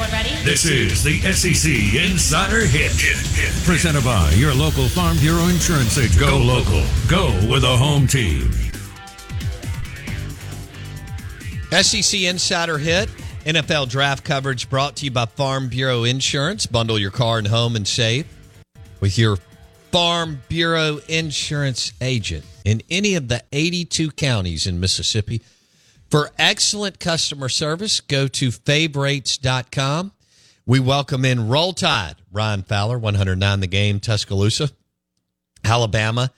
Everyone ready? This is the SEC Insider Hit. Presented by your local Farm Bureau Insurance agent. Go local. Go with a home team. SEC Insider Hit, NFL draft coverage brought to you by Farm Bureau Insurance. Bundle your car and home and save with your Farm Bureau Insurance agent in any of the 82 counties in Mississippi. For excellent customer service, go to favorites.com. We welcome in Roll Tide, Ryan Fowler, 109 the game, Tuscaloosa, Alabama.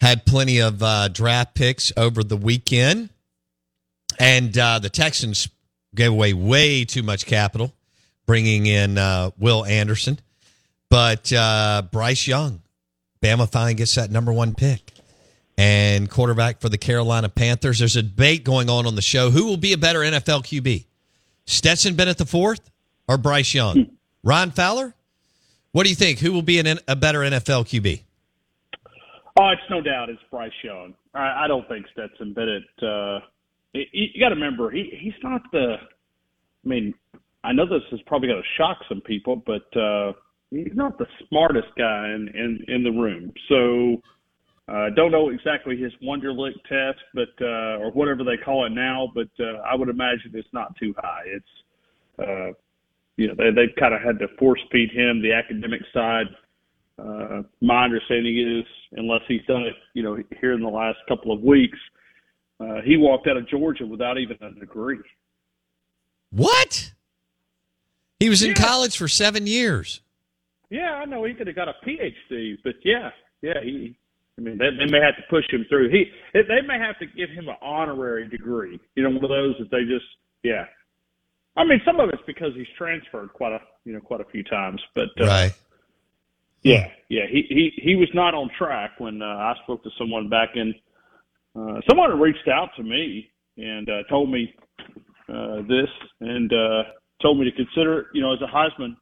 Had plenty of uh, draft picks over the weekend. And uh, the Texans gave away way too much capital, bringing in uh, Will Anderson. But uh, Bryce Young, Bama finally gets that number one pick. And quarterback for the Carolina Panthers. There's a debate going on on the show. Who will be a better NFL QB? Stetson Bennett the fourth or Bryce Young? Ryan Fowler? What do you think? Who will be an, a better NFL QB? Oh, it's no doubt it's Bryce Young. I, I don't think Stetson Bennett. Uh, you, you got to remember he he's not the. I mean, I know this is probably going to shock some people, but uh, he's not the smartest guy in in, in the room. So. Uh, don't know exactly his Wonderlic test, but uh, or whatever they call it now, but uh, I would imagine it's not too high. It's uh, you know they they've kind of had to force feed him the academic side. Uh, my understanding is, unless he's done it, you know, here in the last couple of weeks, uh, he walked out of Georgia without even a degree. What? He was in Yeah. college for seven years. Yeah, I know he could have got a PhD, but yeah, yeah, he. I mean, they, they may have to push him through. He, they may have to give him an honorary degree. You know, one of those that they just, yeah. I mean, some of it's because he's transferred quite a, you know, quite a few times, but uh, Right. Yeah, yeah, he he he was not on track when uh, I spoke to someone back in. Uh, someone reached out to me and uh, told me uh, this, and uh, told me to consider, you know, as a Heisman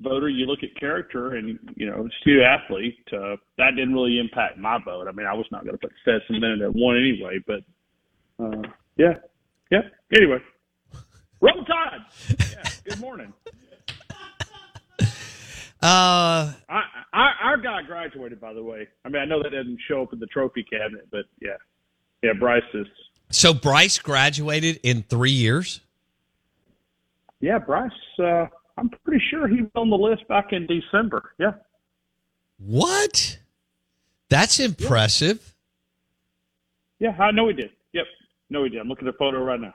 voter, you look at character and you know, student athlete. Uh, that didn't really impact my vote. I mean, I was not going to put Stetson Bennett at one anyway, but uh, yeah, yeah. Anyway, roll tide. Yeah. Good morning. Uh, I, our, our guy graduated, by the way. I mean, I know that doesn't show up in the trophy cabinet, but yeah, yeah. Bryce is. so Bryce graduated in three years. Yeah, Bryce. Uh, I'm pretty sure he was on the list back in December. Yeah. What? That's impressive. Yeah, I know he did. Yep, no, he did. I'm looking at the photo right now.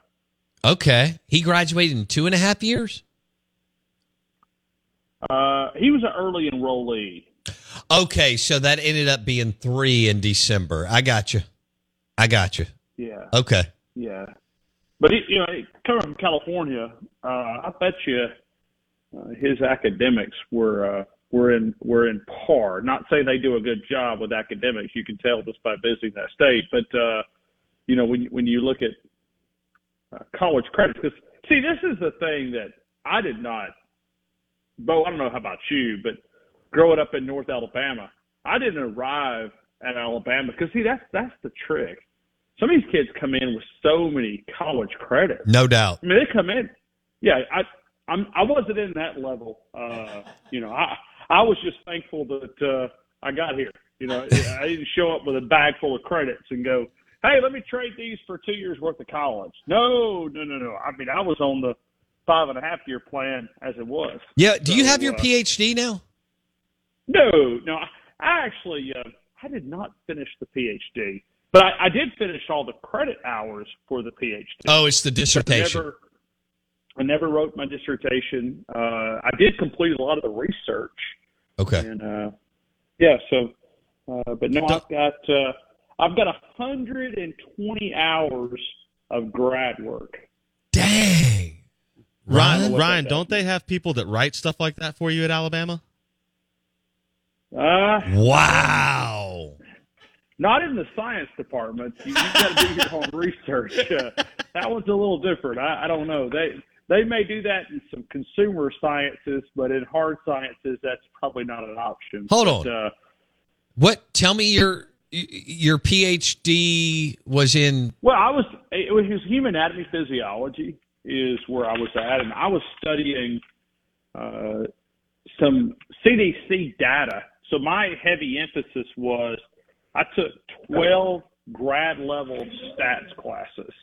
Okay, he graduated in two and a half years. Uh, he was an early enrollee. Okay, so that ended up being three in December. I got you. I got you. Yeah, Okay. yeah. But he, you know, coming from California, uh, I bet you uh, his academics were uh, were in were in par. Not saying they do a good job with academics. You can tell just by visiting that state. But uh, you know, when you- when you look at uh, college credits, because see, this is the thing that I did not Bo, I don't know how about you, but growing up in North Alabama, I didn't arrive at Alabama because see that's that's the trick. Some of these kids come in with so many college credits. No doubt. I mean, they come in. Yeah, I I'm I wasn't in that level. Uh, you know, I I was just thankful that uh, I got here. You know, I didn't show up with a bag full of credits and go, "Hey, let me trade these for two years worth of college." No, no, no, no. I mean, I was on the five and a half year plan as it was. Yeah. Do you have your uh, PhD now? No, no. I I actually uh, I did not finish the PhD, but I, I did finish all the credit hours for the PhD. Oh, it's the dissertation. Never, I never wrote my dissertation. Uh, I did complete a lot of the research, Okay. and uh, yeah. So, uh, but no, I've got uh, I've got hundred and twenty hours of grad work. Dang. Ryan, Ryan, don't they have people that write stuff like that for you at Alabama? Uh, Wow. not in the science department. You, you got to do your own research. Uh, that one's a little different. I, I don't know. They they may do that in some consumer sciences, but in hard sciences, that's probably not an option. Hold But, on. Uh, What? Tell me your your PhD was in. Well, I was it was human anatomy physiology is where I was at, and I was studying uh, some CDC data. So my heavy emphasis was I took twelve grad level stats classes,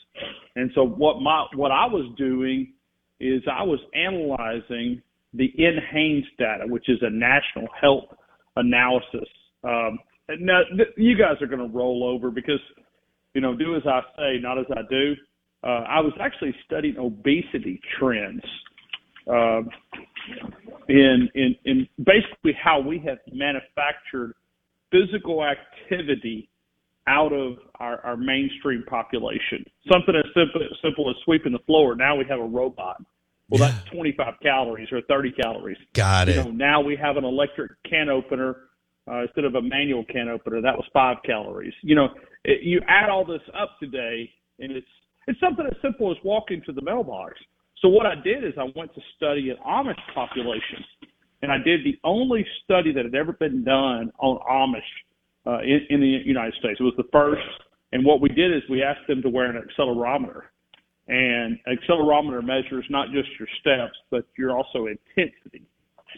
and so what my what I was doing is I was analyzing the NHANES data, which is a national health analysis. Um, now th- you guys are going to roll over because you know, do as I say, not as I do. Uh, I was actually studying obesity trends um, in, in in basically how we have manufactured physical activity out of our, our mainstream population. Something as simple, simple as sweeping the floor. Now we have a robot. Well, that's 25 calories or 30 calories. Got You it. know, now we have an electric can opener uh, instead of a manual can opener. That was five calories. You know, it, you add all this up today, and it's it's something as simple as walking to the mailbox. So what I did is I went to study an Amish population, and I did the only study that had ever been done on Amish uh, in, in the United States. It was the first, and what we did is we asked them to wear an accelerometer. And accelerometer measures not just your steps, but your also intensity.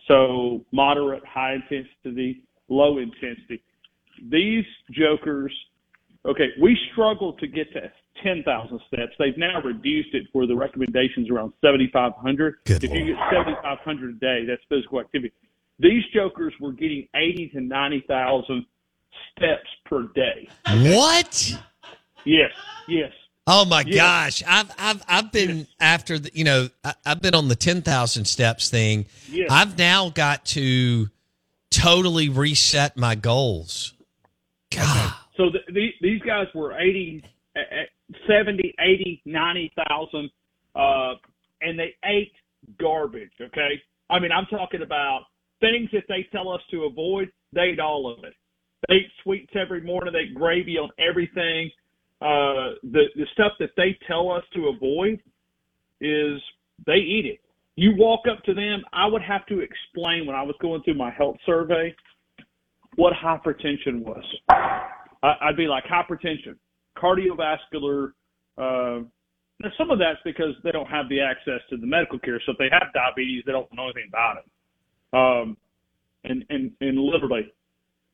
So moderate, high intensity, low intensity. These jokers, okay, we struggled to get to 10,000 steps. They've now reduced it where the recommendations around 7,500. Good if you get 7,500 a day, that's physical activity. These jokers were getting 80 to 90,000 steps per day. What? Yes, yes. Oh my Yeah. gosh! I've I've I've been after the you know I, I've been on the ten thousand steps thing. Yes. I've now got to totally reset my goals. God, So the, the, these guys were 80, eh, eh, 70, 80, 90,000, uh, and they ate garbage, okay? I mean, I'm talking about things that they tell us to avoid, they ate all of it. Eat sweets every morning, they eat gravy on everything. Uh, the, the stuff that they tell us to avoid is they eat it. You walk up to them, I would have to explain when I was going through my health survey what hypertension was. I, I'd be like hypertension, cardiovascular. Uh, now some of that's because they don't have the access to the medical care. So if they have diabetes, they don't know anything about it. Um, and and and literally,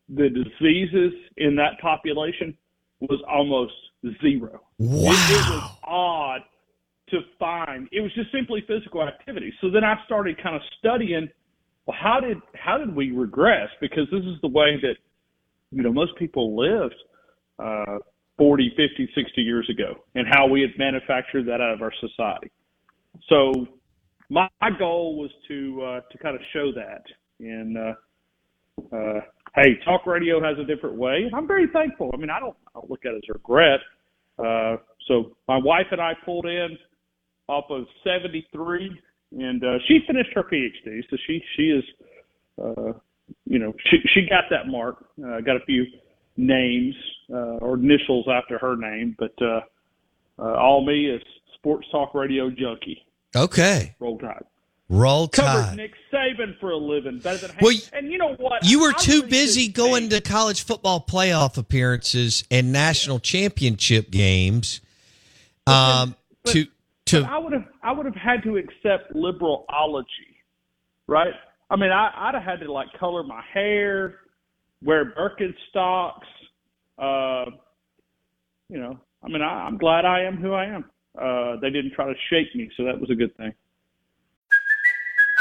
the diseases in that population was almost zero. It, it was odd to find. It was just simply physical activity. So then I started kind of studying. Well, how did how did we regress? Because this is the way that you know most people lived uh, 40, 50, 60 years ago, and how we had manufactured that out of our society. So my, my goal was to uh, to kind of show that. And uh, uh, hey, talk radio has a different way, and I'm very thankful. I mean, I don't, I don't look at it as regret. Uh, so my wife and I pulled in off of 73, and uh, she finished her PhD, so she she is, uh, you know, she she got that mark. Uh, got a few names uh, or initials after her name, but uh, uh, all me is sports talk radio junkie. Okay, Roll Tide. Roll Covered Tide. Nick Saban for a living better than Well, Hank. And you know what? You were I too really busy going to college football playoff appearances and national championship games um, but- to to I would have I would have had to accept liberalology, right? I mean, I, I'd have had to like color my hair, wear Birkenstocks. Uh, you know, I mean, I, I'm glad I am who I am. Uh, they didn't try to shake me, so that was a good thing.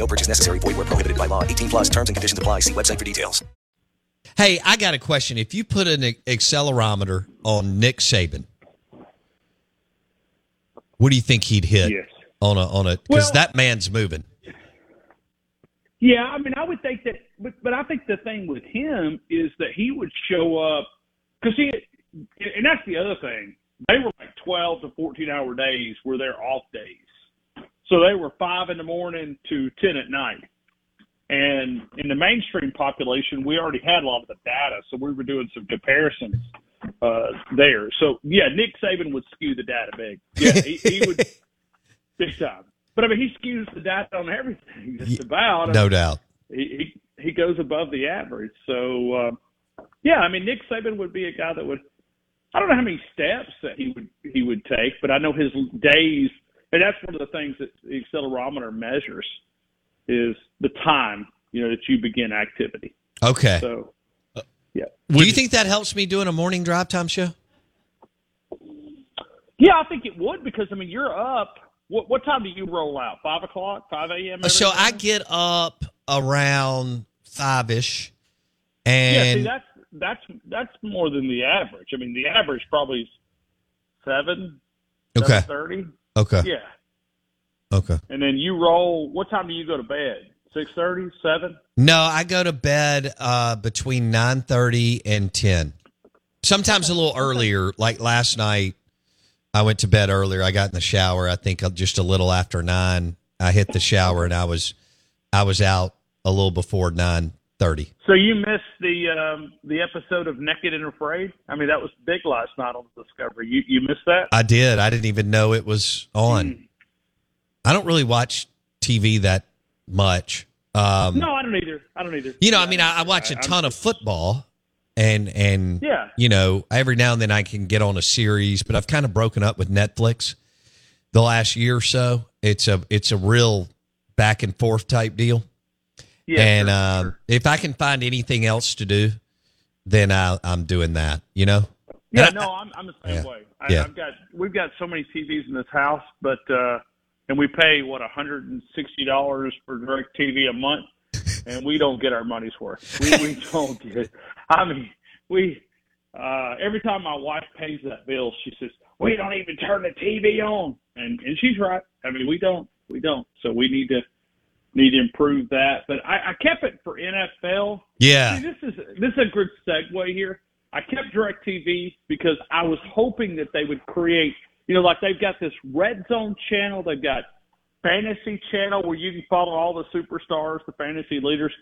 No purchase necessary. Void where prohibited by law. 18 plus terms and conditions apply. See website for details. Hey, I got a question. If you put an accelerometer on Nick Saban, what do you think he'd hit Yes. on a on a because Well- that man's moving. Yeah, I mean, I would think that, but but I think the thing with him is that he would show up because he, and that's the other thing. They were like twelve to fourteen hour days were their off days, so they were five in the morning to ten at night. And in the mainstream population, we already had a lot of the data, so we were doing some comparisons uh, there. So yeah, Nick Saban would skew the data big. Yeah, he, he would big time. But I mean, he skews the data on everything, just about. No doubt. he he, he goes above the average. So uh, yeah, I mean Nick Saban would be a guy that would. I don't know how many steps that he would he would take, but I know his days, and that's one of the things that the accelerometer measures is the time you know that you begin activity. Okay. So yeah, do you think that helps me doing a morning drive time show? yeah, I think it would because I mean you're up. What what time do you roll out? Five o'clock, five a.m. every So I get up around five ish, and yeah. and See, that's that's that's more than the average. I mean, the average probably is seven, okay, thirty. Okay, Yeah, okay. and then you roll. What time do you go to bed? Six thirty, seven. No, I go to bed uh, between nine thirty and ten. Sometimes a little earlier. Like last night, I went to bed earlier. I got in the shower. I think just a little after nine. I hit the shower and I was, I was out a little before nine thirty. So you missed the um, the episode of Naked and Afraid. I mean, that was big last night on Discovery. You you missed that? I did. I didn't even know it was on. I don't really watch TV that much. Um, no, I don't either. I don't either. You know, I mean, I, I watch a ton of football, and and Yeah. you know, every now and then I can get on a series, but I've kind of broken up with Netflix the last year or so. It's a it's a real back and forth type deal, Yeah, and sure, um, sure. if I can find anything else to do, then I, I'm doing that. You know, Yeah, And I- no, I'm I'm the same Yeah. way. I, Yeah. I've got we've got so many TVs in this house, but uh and we pay what hundred and sixty dollars for DirecTV a month, and we don't get our money's worth. We we don't get. I mean, we uh every time my wife pays that bill, she says we don't even turn the TV on, and and she's right. I mean, we don't we don't. So we need to need to improve that. But I, I kept it for NFL. Yeah. See, this is this is a good segue here. I kept DirecTV because I was hoping that they would create, you know, like they've got this red zone channel, they've got fantasy channel where you can follow all the superstars, the fantasy leaders.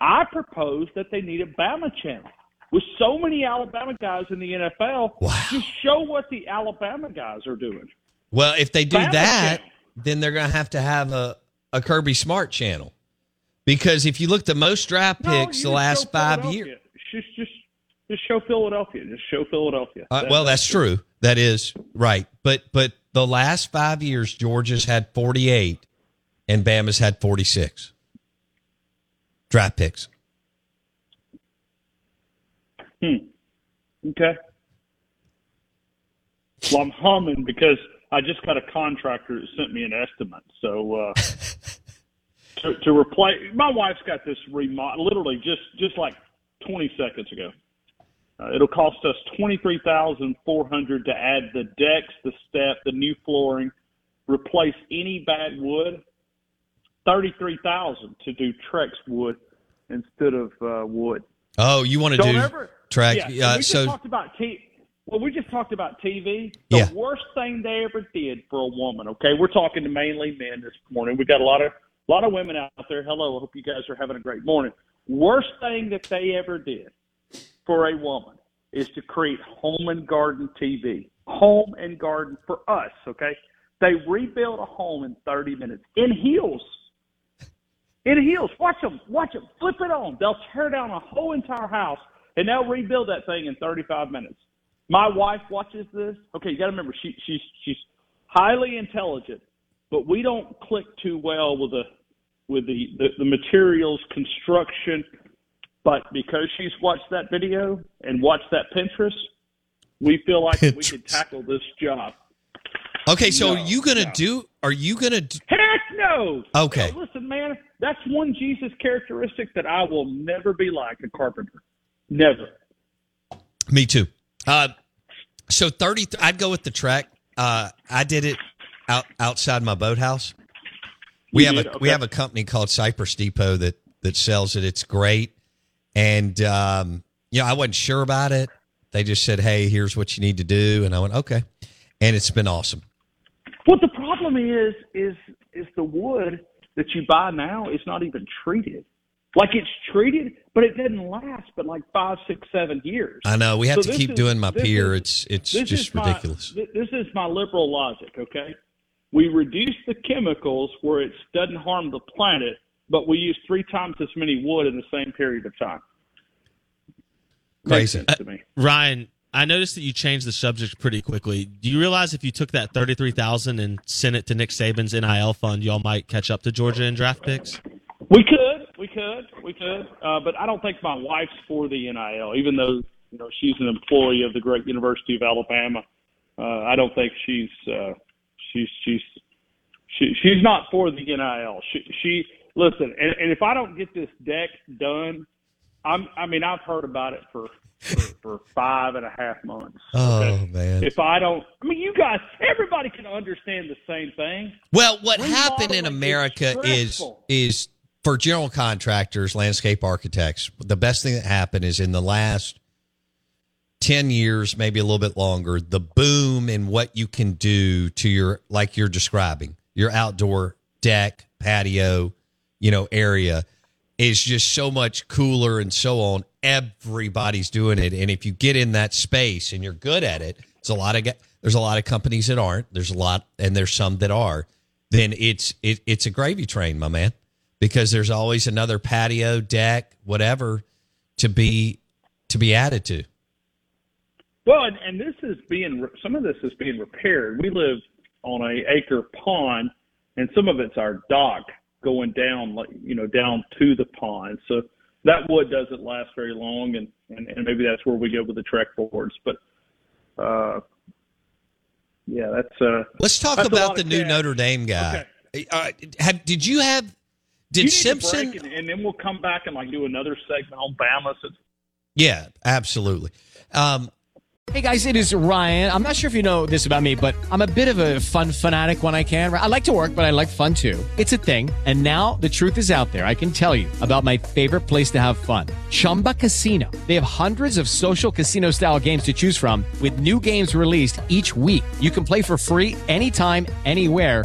I propose that they need a Bama channel. With so many Alabama guys in the NFL, Wow. just show what the Alabama guys are doing. well, if they do Bama that, channel. then they're going to have to have a a Kirby Smart channel, because if you look the most draft picks you the last five years. Just, just, just show Philadelphia. Just show Philadelphia. Uh, That- well, that's true. That is right. But but the last five years, Georgia's had forty eight, and Bama's had forty six draft picks. Hmm. Okay. Well, I'm humming because I just got a contractor that sent me an estimate. So uh, to, to replace, my wife's got this remodel literally just just like 20 seconds ago. Uh, it'll cost us twenty three thousand four hundred to add the decks, the step, the new flooring, replace any bad wood. Thirty three thousand to do Trex wood instead of uh, wood. Oh, you want to Don't do ever- track? Yeah, uh, we just so talked about T. Well, we just talked about TV. The Yeah. worst thing they ever did for a woman. Okay, we're talking to mainly men this morning. We got a lot of a lot of women out there. Hello, I hope you guys are having a great morning. Worst thing that they ever did for a woman is to create home and garden TV. Home and garden for us. Okay, they rebuild a home in 30 minutes in heels. In heels. Watch them. Watch them. Flip it on. They'll tear down a whole entire house and they'll rebuild that thing in 35 minutes. My wife watches this. Okay, you got to remember she she's she's highly intelligent, but we don't click too well with the with the the, the materials construction. But because she's watched that video and watched that Pinterest, we feel like we could tackle this job. okay, so No, are you gonna no. do? Are you gonna? Do, Heck no. Okay. No, listen, man, that's one Jesus characteristic that I will never be like a carpenter. Never. Me too. Uh, so thirty. I'd go with the Trex. Uh, I did it out outside my boathouse. We You have a we have a company called Cypress Depot that that sells it. It's great, and um, you know I wasn't sure about it. They just said, "Hey, here's what you need to do," and I went, "Okay," and it's been awesome. What the problem is is is the wood that you buy now is not even treated. Like it's treated, but it doesn't last but like five, six, seven years. I know we have So to keep is- doing my pier. is- it's it's just is my- ridiculous. this is my liberal logic, okay? We reduce the chemicals where it doesn't harm the planet, but we use three times as many wood in the same period of time. Makes Crazy. sense to me. Uh, Ryan, I noticed that you changed the subject pretty quickly. Do you realize if you took that thirty-three thousand and sent it to Nick Saban's NIL fund, y'all might catch up to Georgia in draft picks? We could, we could, we could, uh, but I don't think my wife's for the NIL, even though you know she's an employee of the great University of Alabama. Uh, I don't think she's uh, she's she's she, she's not for the NIL. She, she listen, and, and if I don't get this deck done, I'm I mean I've heard about it for for, for five and a half months. Oh man. If I don't, I mean you guys, everybody can understand the same thing. Well, what happened in America is is for general contractors, landscape architects, the best thing that happened is in the last 10 years, maybe a little bit longer, the boom in what you can do to your like you're describing, your outdoor deck, patio, you know, area is just so much cooler and so on. Everybody's doing it, and if you get in that space and you're good at it, there's a lot of there's a lot of companies that aren't. There's a lot, and there's some that are. Then it's it, it's a gravy train, my man, because there's always another patio, deck, whatever to be to be added to. Well, and, and this is being some of this is being repaired. We live on a acre pond, and some of it's our dock going down, like you know, down to the pond. So that wood doesn't last very long, and and, and maybe that's where we go with the Trex boards. But uh, yeah, that's uh. Let's talk that's about the new cash. Notre Dame guy. Uh, have, did you have? Did You need to Simpson? break, and, and then we'll come back and like do another segment on Bama. Since Yeah, absolutely. Um, Hey guys, it is Ryan. I'm not sure if you know this about me, but I'm a bit of a fun fanatic when I can. I like to work, but I like fun too. It's a thing. And now the truth is out there. I can tell you about my favorite place to have fun Chumba Casino. They have hundreds of social casino style games to choose from, with new games released each week. You can play for free anytime, anywhere.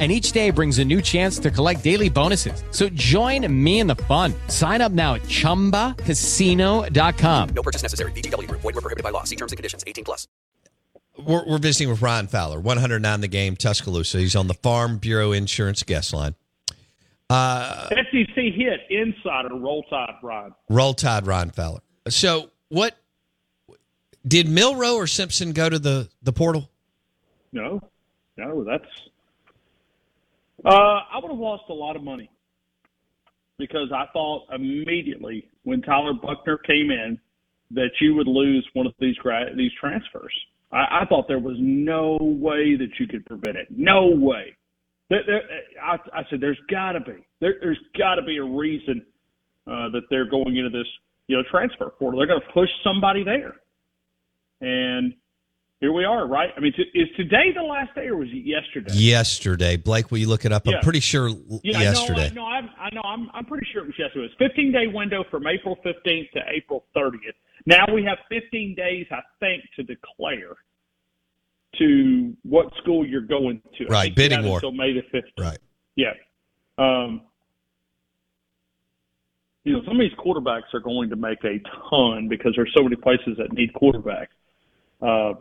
and each day brings a new chance to collect daily bonuses. So join me in the fun. Sign up now at ChumbaCasino.com. No purchase necessary. VGW. Void were prohibited by law. See terms and conditions. 18 plus. We're, we're visiting with Ryan Fowler, 109 the game, Tuscaloosa. He's on the Farm Bureau Insurance guest line. Uh, SEC hit insider roll tide Ryan. roll Tide, Ryan Fowler. So, what did Milroe or Simpson go to the the portal? No, no, that's. Uh, I would have lost a lot of money because I thought immediately when Tyler Buchner came in that you would lose one of these these transfers. I, I thought there was no way that you could prevent it. No way. There, there, I, I said there's got to be there, there's got to be a reason uh, that they're going into this you know transfer portal. They're going to push somebody there, and here we are, right? I mean, t- is today the last day or was it yesterday? Yesterday, Blake. Will you look it up? Yeah. I'm pretty sure Yeah, yesterday. No, I, no, I, I know. I'm, I'm pretty sure it was yesterday. It was 15 day window from April 15th to April 30th. Now we have 15 days, I think, to declare to what school you're going to. Right, bidding war. until May the 15th. Right. Yeah. Um, you know, some of these quarterbacks are going to make a ton because there's so many places that need quarterbacks. Uh,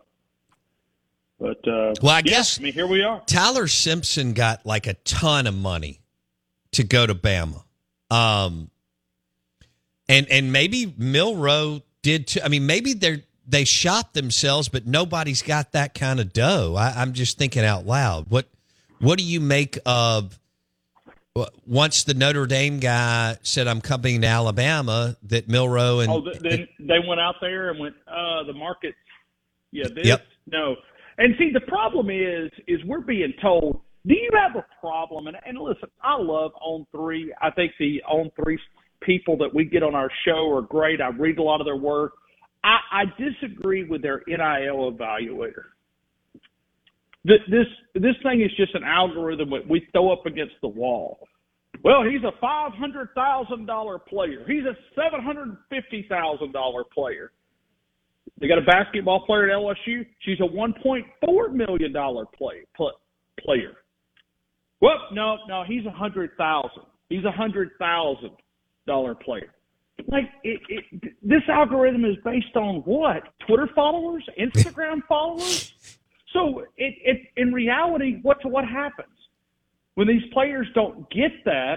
but uh, Well, I yeah, guess- I mean, here we are. Tyler Simpson got like a ton of money to go to Bama. Um and and maybe Milroe did too. I mean, maybe they're they shot themselves, but nobody's got that kind of dough. I, I'm just thinking out loud. What what do you make of once the Notre Dame guy said I'm coming to Alabama that Milroe and oh, then they went out there and went, uh, the market, yeah, this, Yep. no. And see, the problem is, is we're being told, do you have a problem? And, and listen, I love On Three. I think the On Three people that we get on our show are great. I read a lot of their work. I, I disagree with their NIL evaluator. Th- This this thing is just an algorithm that we throw up against the wall. Well, he's a five hundred thousand dollar player. He's a seven hundred fifty thousand dollar player. They got a basketball player at LSU. She's a one point four million dollar play, pl- player. Well, no, no, he's a hundred thousand. He's a hundred thousand dollar player. Like it, it, this algorithm is based on what? Twitter followers, Instagram followers. So it, it in reality, what what happens when these players don't get that?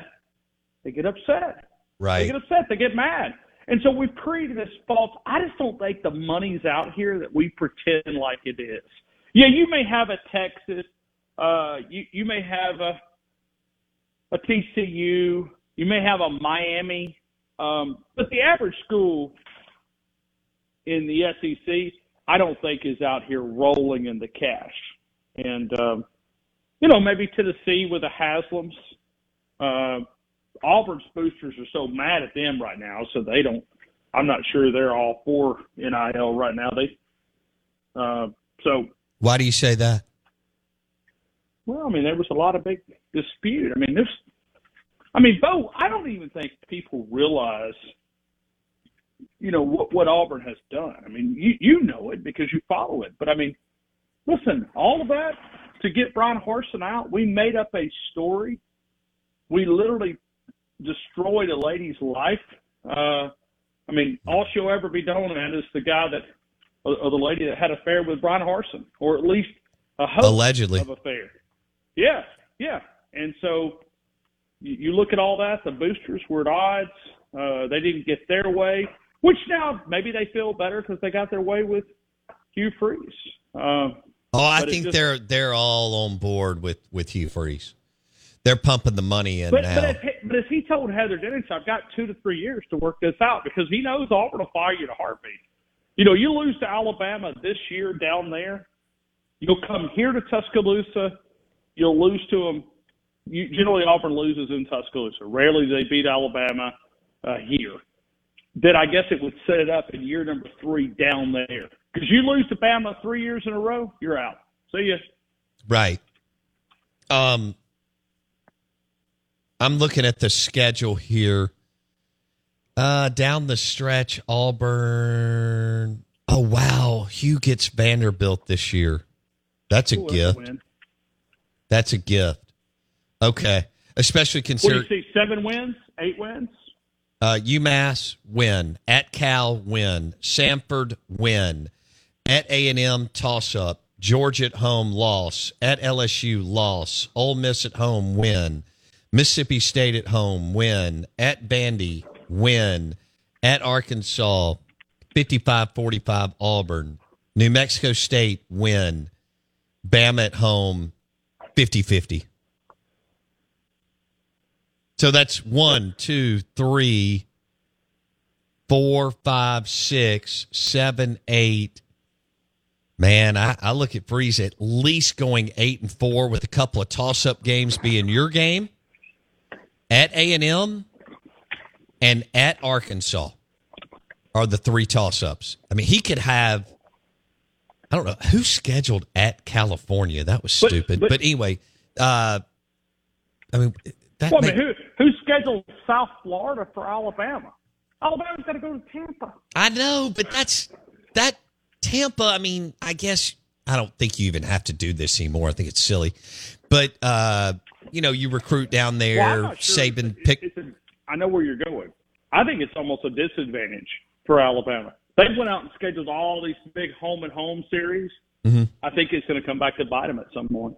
They get upset. Right. They get upset. They get mad. And so we've created this false. I just don't think the money's out here that we pretend like it is. Yeah, you may have a Texas. Uh, you you may have a a TCU. You may have a Miami. Um, but the average school in the SEC, I don't think is out here rolling in the cash. And um, you know, maybe Tennessee with the Haslams. Uh, Auburn's boosters are so mad at them right now, so they don't. I'm not sure they're all for NIL right now. They, uh, so Why do you say that? well, I mean, there was a lot of big dispute. I mean, this. I mean, Bo, I don't even think people realize, you know, what what Auburn has done. I mean, you you know it because you follow it. But I mean, listen, all of that to get Bryan Harsin out, we made up a story. We literally destroyed a lady's life. Uh, I mean, all she'll ever be known as is the guy that, or, or the lady that had an affair with Bryan Harsin, or at least a hope Allegedly. of affair. Yeah, yeah. And so you, you look at all that. The boosters were at odds. Uh, they didn't get their way, which now maybe they feel better because they got their way with Hugh Freeze. Uh, Oh, I think just- they're they're all on board with with Hugh Freeze. They're pumping the money in but, now. but, if, he- but if he told Heather Jennings, I've got two to three years to work this out because he knows Auburn will fire you in a heartbeat. You know, you lose to Alabama this year down there, you'll come here to Tuscaloosa, you'll lose to them you, generally Auburn loses in Tuscaloosa. Rarely they beat Alabama uh, here. Then I guess it would set it up in year number three down there. Because you lose to Bama three years in a row, you're out. See ya. Right. Um, I'm looking at the schedule here. Uh, down the stretch, Auburn. Oh wow, Hugh gets Vanderbilt this year. That's a gift. That's a gift. Okay, especially considering. What do you see? Seven wins, eight wins. uh, UMass win at Cal win, Samford win, at A and M toss up, Georgia at home loss, at LSU loss, Ole Miss at home win, Mississippi State at home win, at Vandy win, at Arkansas 55-45 Auburn, New Mexico State win, Bama at home 50-50. So that's one, two, three, four, five, six, seven, eight. Man, I, I look at Freeze at least going eight and four with a couple of toss up games being your game at A and M and at Arkansas are the three toss ups. I mean, he could have. I don't know who scheduled at California. That was stupid. But, but- anyway, uh, I mean, that Well, I mean, who who scheduled South Florida for Alabama? Alabama's got to go to Tampa. I know, but that's that Tampa. I mean, I guess I don't think you even have to do this anymore. I think it's silly, but uh, you know, you recruit down there. Well, sure Saban it's- pick. it's a- I know where you're going. I think it's almost a disadvantage for Alabama. They went out and scheduled all these big home and home series. Mhm. I think it's going to come back to bite them at some point.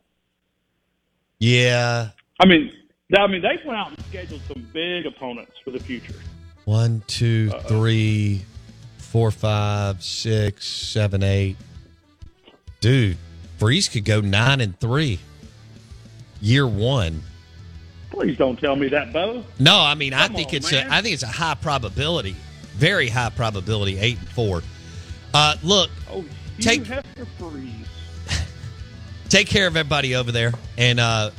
Yeah, I mean, I mean, they went out and scheduled some big opponents for the future. one, two, three, four, five, six, seven, eight. Dude, Freeze could go nine and three. Year one. Please don't tell me that, Bo. No, I mean I think on, it's man. a I think it's a high probability, very high probability, eight and four. Uh, look, Oh, Take- have to freeze. take care of everybody over there. And uh,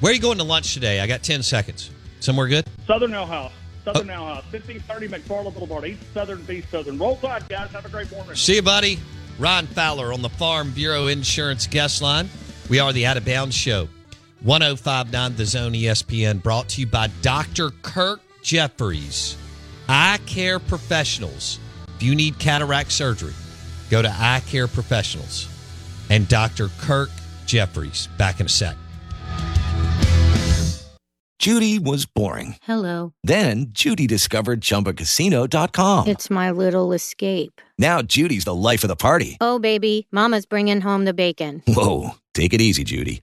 where are you going to lunch today? I got ten seconds. Somewhere good? Southern Ale House. Oh. Southern Ale House. 1530 McFarland Boulevard. East Southern, B Southern. Roll Tide, guys. Have a great morning. See you, buddy. Ryan Fowler on the Farm Bureau Insurance guest line. We are the Out of Bounds Show. 1059 The Zone ESPN, brought to you by Dr. Kirk Jeffries, Eye Care Professionals. If you need cataract surgery, go to Eye Care Professionals and Dr. Kirk Jeffries. Back in a sec. Judy was boring. Hello. Then Judy discovered ChumbaCasino.com. It's my little escape. Now Judy's the life of the party. Oh, baby, Mama's bringing home the bacon. Whoa, take it easy, Judy.